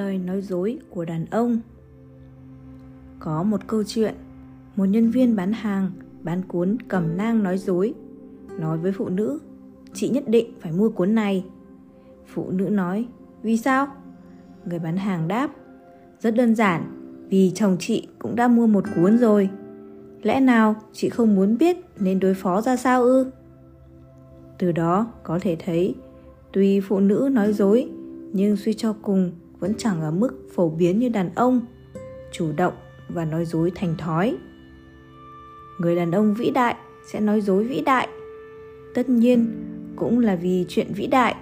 lời nói dối của đàn ông. Có một câu chuyện, một nhân viên bán hàng, bán cuốn cầm nang nói dối, nói với phụ nữ, chị nhất định phải mua cuốn này. Phụ nữ nói, vì sao? Người bán hàng đáp, rất đơn giản, vì chồng chị cũng đã mua một cuốn rồi. Lẽ nào chị không muốn biết nên đối phó ra sao ư? Từ đó có thể thấy, tuy phụ nữ nói dối, nhưng suy cho cùng vẫn chẳng ở mức phổ biến như đàn ông, chủ động và nói dối thành thói. Người đàn ông vĩ đại sẽ nói dối vĩ đại. Tất nhiên, cũng là vì chuyện vĩ đại.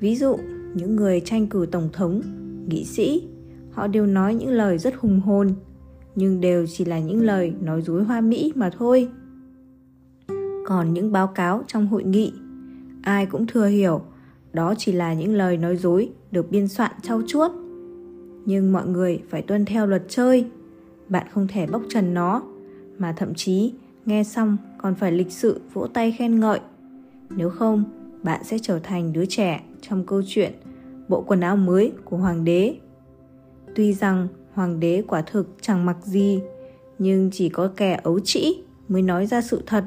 Ví dụ, những người tranh cử tổng thống, nghị sĩ, họ đều nói những lời rất hùng hồn, nhưng đều chỉ là những lời nói dối hoa mỹ mà thôi. Còn những báo cáo trong hội nghị, ai cũng thừa hiểu, đó chỉ là những lời nói dối được biên soạn trau chuốt. Nhưng mọi người phải tuân theo luật chơi. Bạn không thể bóc trần nó, mà thậm chí nghe xong còn phải lịch sự vỗ tay khen ngợi. Nếu không, bạn sẽ trở thành đứa trẻ trong câu chuyện bộ quần áo mới của hoàng đế. Tuy rằng hoàng đế quả thực chẳng mặc gì, nhưng chỉ có kẻ ấu trĩ mới nói ra sự thật.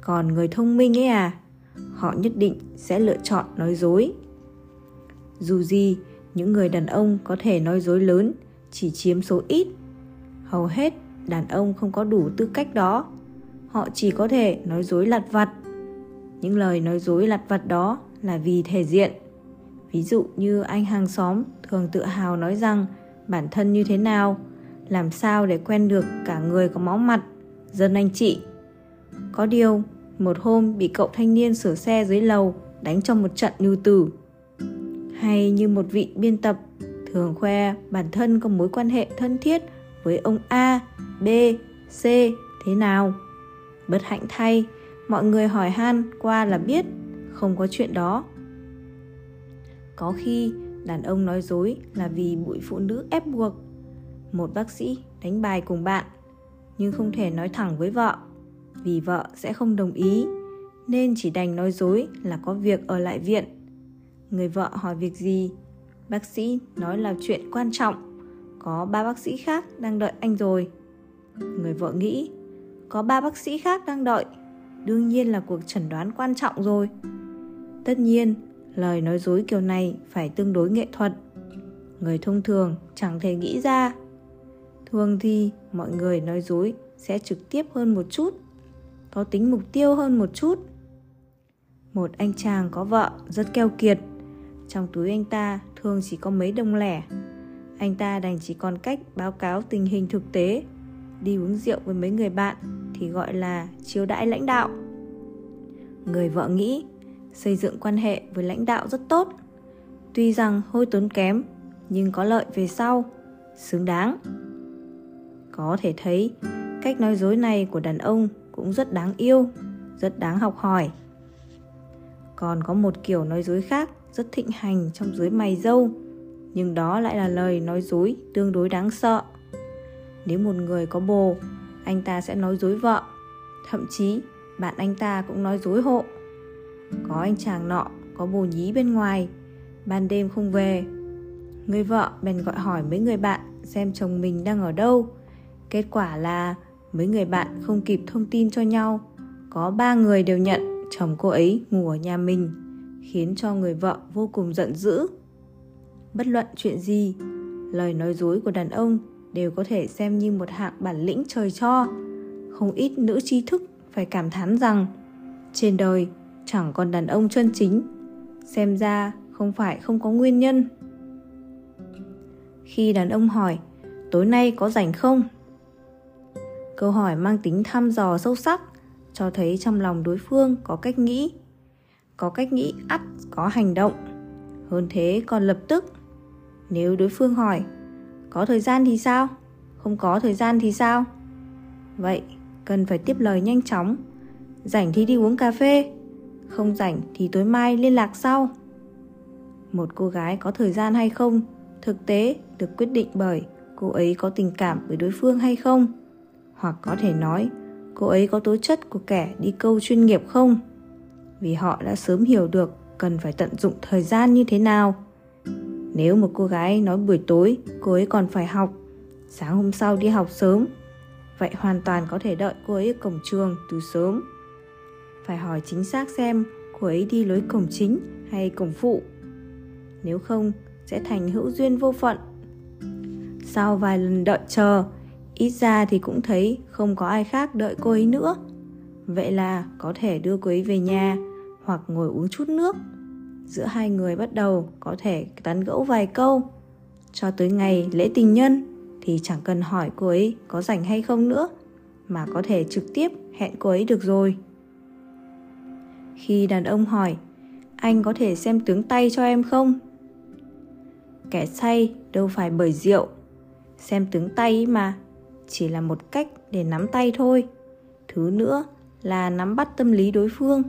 Còn người thông minh ấy à họ nhất định sẽ lựa chọn nói dối dù gì, những người đàn ông có thể nói dối lớn, chỉ chiếm số ít. Hầu hết đàn ông không có đủ tư cách đó. Họ chỉ có thể nói dối lặt vặt. Những lời nói dối lặt vặt đó là vì thể diện. Ví dụ như anh hàng xóm thường tự hào nói rằng bản thân như thế nào, làm sao để quen được cả người có máu mặt, dân anh chị. Có điều, một hôm bị cậu thanh niên sửa xe dưới lầu đánh trong một trận như tử hay như một vị biên tập thường khoe bản thân có mối quan hệ thân thiết với ông A, B, C thế nào. Bất hạnh thay, mọi người hỏi han qua là biết, không có chuyện đó. Có khi đàn ông nói dối là vì bụi phụ nữ ép buộc. Một bác sĩ đánh bài cùng bạn, nhưng không thể nói thẳng với vợ, vì vợ sẽ không đồng ý, nên chỉ đành nói dối là có việc ở lại viện. Người vợ hỏi việc gì, bác sĩ nói là chuyện quan trọng, có ba bác sĩ khác đang đợi anh rồi. Người vợ nghĩ, có ba bác sĩ khác đang đợi, đương nhiên là cuộc chẩn đoán quan trọng rồi. Tất nhiên, lời nói dối kiểu này phải tương đối nghệ thuật. Người thông thường chẳng thể nghĩ ra. Thường thì mọi người nói dối sẽ trực tiếp hơn một chút có tính mục tiêu hơn một chút. Một anh chàng có vợ rất keo kiệt trong túi anh ta, thường chỉ có mấy đồng lẻ. Anh ta đành chỉ còn cách báo cáo tình hình thực tế. Đi uống rượu với mấy người bạn thì gọi là chiêu đãi lãnh đạo. Người vợ nghĩ, xây dựng quan hệ với lãnh đạo rất tốt. Tuy rằng hơi tốn kém, nhưng có lợi về sau, xứng đáng. Có thể thấy, cách nói dối này của đàn ông cũng rất đáng yêu, rất đáng học hỏi. Còn có một kiểu nói dối khác rất thịnh hành trong giới mày dâu, nhưng đó lại là lời nói dối tương đối đáng sợ. Nếu một người có bồ, anh ta sẽ nói dối vợ, thậm chí bạn anh ta cũng nói dối hộ. Có anh chàng nọ, có bồ nhí bên ngoài, ban đêm không về. Người vợ bèn gọi hỏi mấy người bạn xem chồng mình đang ở đâu. Kết quả là mấy người bạn không kịp thông tin cho nhau, có ba người đều nhận chồng cô ấy ngủ ở nhà mình khiến cho người vợ vô cùng giận dữ. Bất luận chuyện gì, lời nói dối của đàn ông đều có thể xem như một hạng bản lĩnh trời cho. Không ít nữ trí thức phải cảm thán rằng, trên đời chẳng còn đàn ông chân chính, xem ra không phải không có nguyên nhân. Khi đàn ông hỏi, tối nay có rảnh không? Câu hỏi mang tính thăm dò sâu sắc cho thấy trong lòng đối phương có cách nghĩ có cách nghĩ, ắt có hành động. Hơn thế còn lập tức, nếu đối phương hỏi, có thời gian thì sao? Không có thời gian thì sao? Vậy cần phải tiếp lời nhanh chóng. Rảnh thì đi uống cà phê, không rảnh thì tối mai liên lạc sau. Một cô gái có thời gian hay không, thực tế được quyết định bởi cô ấy có tình cảm với đối phương hay không? Hoặc có thể nói, cô ấy có tố chất của kẻ đi câu chuyên nghiệp không? Vì họ đã sớm hiểu được cần phải tận dụng thời gian như thế nào Nếu một cô gái nói buổi tối cô ấy còn phải học, sáng hôm sau đi học sớm, vậy hoàn toàn có thể đợi cô ấy ở cổng trường từ sớm. Phải hỏi chính xác xem cô ấy đi lối cổng chính hay cổng phụ. Nếu không, sẽ thành hữu duyên vô phận. Sau vài lần đợi chờ, ít ra thì cũng thấy không có ai khác đợi cô ấy nữa. Vậy là có thể đưa cô ấy về nhà hoặc ngồi uống chút nước. Giữa hai người bắt đầu có thể tán gẫu vài câu. Cho tới ngày lễ tình nhân thì chẳng cần hỏi cô ấy có rảnh hay không nữa, mà có thể trực tiếp hẹn cô ấy được rồi. Khi đàn ông hỏi, anh có thể xem tướng tay cho em không? Kẻ say đâu phải bởi rượu Xem tướng tay mà, Chỉ là một cách để nắm tay thôi Thứ nữa là nắm bắt tâm lý đối phương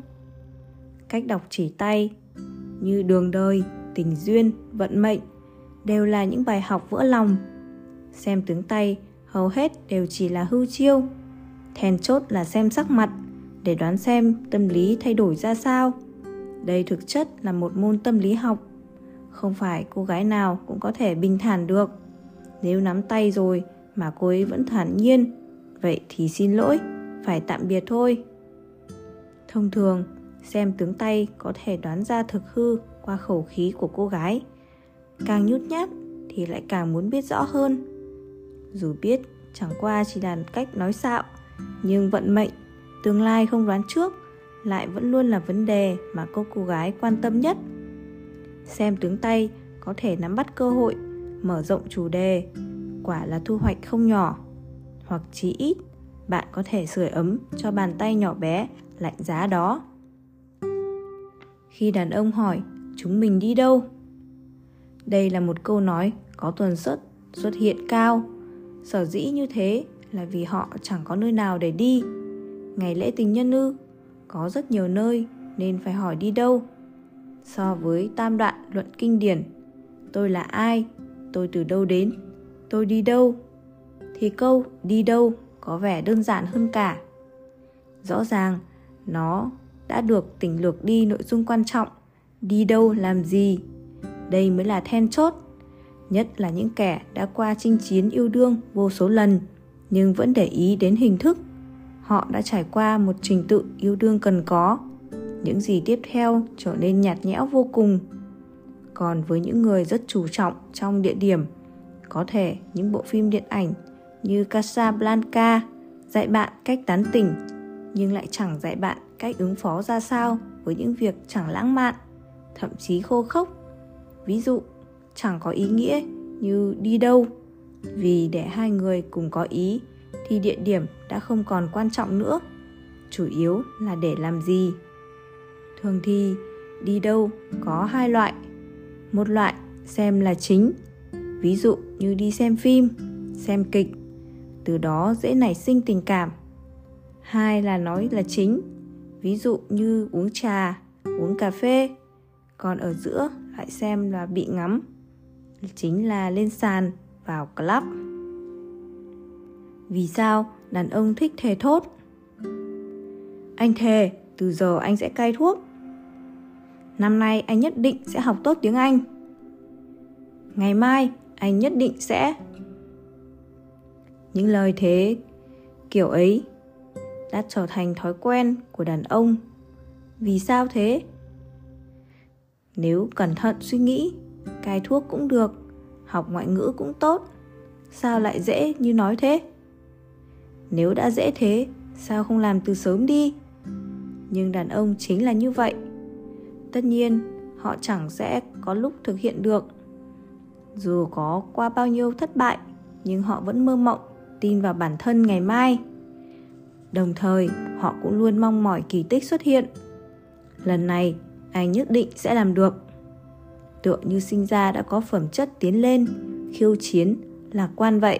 Cách đọc chỉ tay. Như đường đời, tình duyên, vận mệnh Đều là những bài học vỡ lòng. Xem tướng tay hầu hết đều chỉ là hư chiêu. Then chốt là xem sắc mặt Để đoán xem tâm lý thay đổi ra sao. Đây thực chất là một môn tâm lý học. Không phải cô gái nào cũng có thể bình thản được. Nếu nắm tay rồi mà cô ấy vẫn thản nhiên vậy thì xin lỗi phải tạm biệt thôi. Thông thường xem tướng tay có thể đoán ra thực hư qua khẩu khí của cô gái. Càng nhút nhát thì lại càng muốn biết rõ hơn. Dù biết chẳng qua chỉ là cách nói xạo, nhưng vận mệnh, tương lai không đoán trước lại vẫn luôn là vấn đề mà cô cô gái quan tâm nhất. Xem tướng tay có thể nắm bắt cơ hội, mở rộng chủ đề, quả là thu hoạch không nhỏ, hoặc chí ít bạn có thể sưởi ấm cho bàn tay nhỏ bé lạnh giá đó khi đàn ông hỏi, chúng mình đi đâu? Đây là một câu nói có tuần suất, xuất hiện cao. Sở dĩ như thế là vì họ chẳng có nơi nào để đi. Ngày lễ tình nhân ư, có rất nhiều nơi nên phải hỏi đi đâu. So với tam đoạn luận kinh điển, tôi là ai? Tôi từ đâu đến? Tôi đi đâu? Thì câu đi đâu có vẻ đơn giản hơn cả. Rõ ràng, nó đã được tỉnh lược đi nội dung quan trọng. Đi đâu, làm gì? Đây mới là then chốt. Nhất là những kẻ đã qua chinh chiến yêu đương vô số lần, nhưng vẫn để ý đến hình thức. Họ đã trải qua một trình tự yêu đương cần có. Những gì tiếp theo trở nên nhạt nhẽo vô cùng. Còn với những người rất chú trọng trong địa điểm, có thể những bộ phim điện ảnh như Casablanca dạy bạn cách tán tỉnh, nhưng lại chẳng dạy bạn cách ứng phó ra sao với những việc chẳng lãng mạn, thậm chí khô khốc. Ví dụ, chẳng có ý nghĩa như đi đâu. Vì để hai người cùng có ý thì địa điểm đã không còn quan trọng nữa, chủ yếu là để làm gì. Thường thì đi đâu có hai loại. Một loại xem là chính, ví dụ như đi xem phim, xem kịch, từ đó dễ nảy sinh tình cảm. Hai là nói là chính ví dụ như uống trà, uống cà phê, còn ở giữa lại xem là bị ngắm. Chính là lên sàn, vào club. Vì sao đàn ông thích thề thốt? Anh thề, từ giờ anh sẽ cai thuốc. Năm nay anh nhất định sẽ học tốt tiếng anh. Ngày mai anh nhất định sẽ. Những lời thế, kiểu ấy đã trở thành thói quen của đàn ông. Vì sao thế? Nếu cẩn thận suy nghĩ, cai thuốc cũng được, học ngoại ngữ cũng tốt, sao lại dễ như nói thế? Nếu đã dễ thế, sao không làm từ sớm đi? Nhưng đàn ông chính là như vậy. Tất nhiên, họ chẳng sẽ có lúc thực hiện được. Dù có qua bao nhiêu thất bại, nhưng họ vẫn mơ mộng, tin vào bản thân ngày mai đồng thời, họ cũng luôn mong mỏi kỳ tích xuất hiện. Lần này, anh nhất định sẽ làm được. Tựa như sinh ra đã có phẩm chất tiến lên, khiêu chiến lạc quan vậy.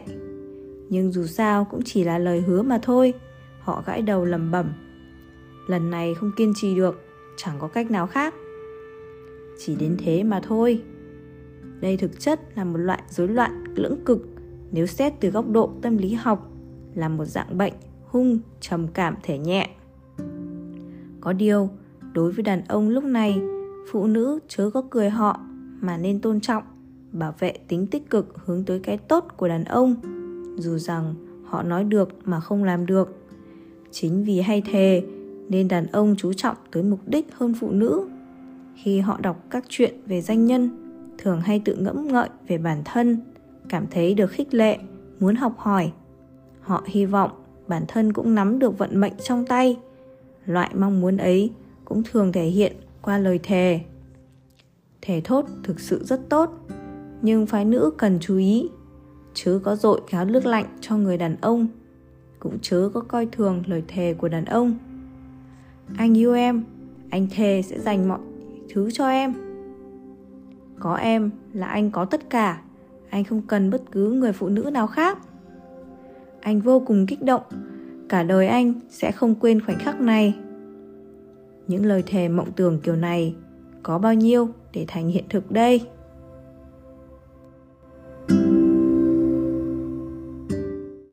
Nhưng dù sao cũng chỉ là lời hứa mà thôi, họ gãi đầu lầm bẩm. Lần này không kiên trì được, chẳng có cách nào khác. Chỉ đến thế mà thôi. Đây thực chất là một loại rối loạn lưỡng cực, nếu xét từ góc độ tâm lý học, là một dạng bệnh hung, trầm cảm thể nhẹ. Có điều, đối với đàn ông lúc này, phụ nữ chớ có cười họ mà nên tôn trọng, bảo vệ tính tích cực hướng tới cái tốt của đàn ông. Dù rằng họ nói được mà không làm được. Chính vì hay thề nên đàn ông chú trọng tới mục đích hơn phụ nữ. Khi họ đọc các chuyện về danh nhân, thường hay tự ngẫm ngợi về bản thân, cảm thấy được khích lệ, muốn học hỏi. Họ hy vọng bản thân cũng nắm được vận mệnh trong tay. Loại mong muốn ấy cũng thường thể hiện qua lời thề. Thề thốt thực sự rất tốt, nhưng phái nữ cần chú ý. Chớ có dội gáo nước lạnh cho người đàn ông, cũng chớ có coi thường lời thề của đàn ông. Anh yêu em, anh thề sẽ dành mọi thứ cho em. Có em là anh có tất cả, anh không cần bất cứ người phụ nữ nào khác anh vô cùng kích động. Cả đời anh sẽ không quên khoảnh khắc này. Những lời thề mộng tưởng kiểu này có bao nhiêu để thành hiện thực đây?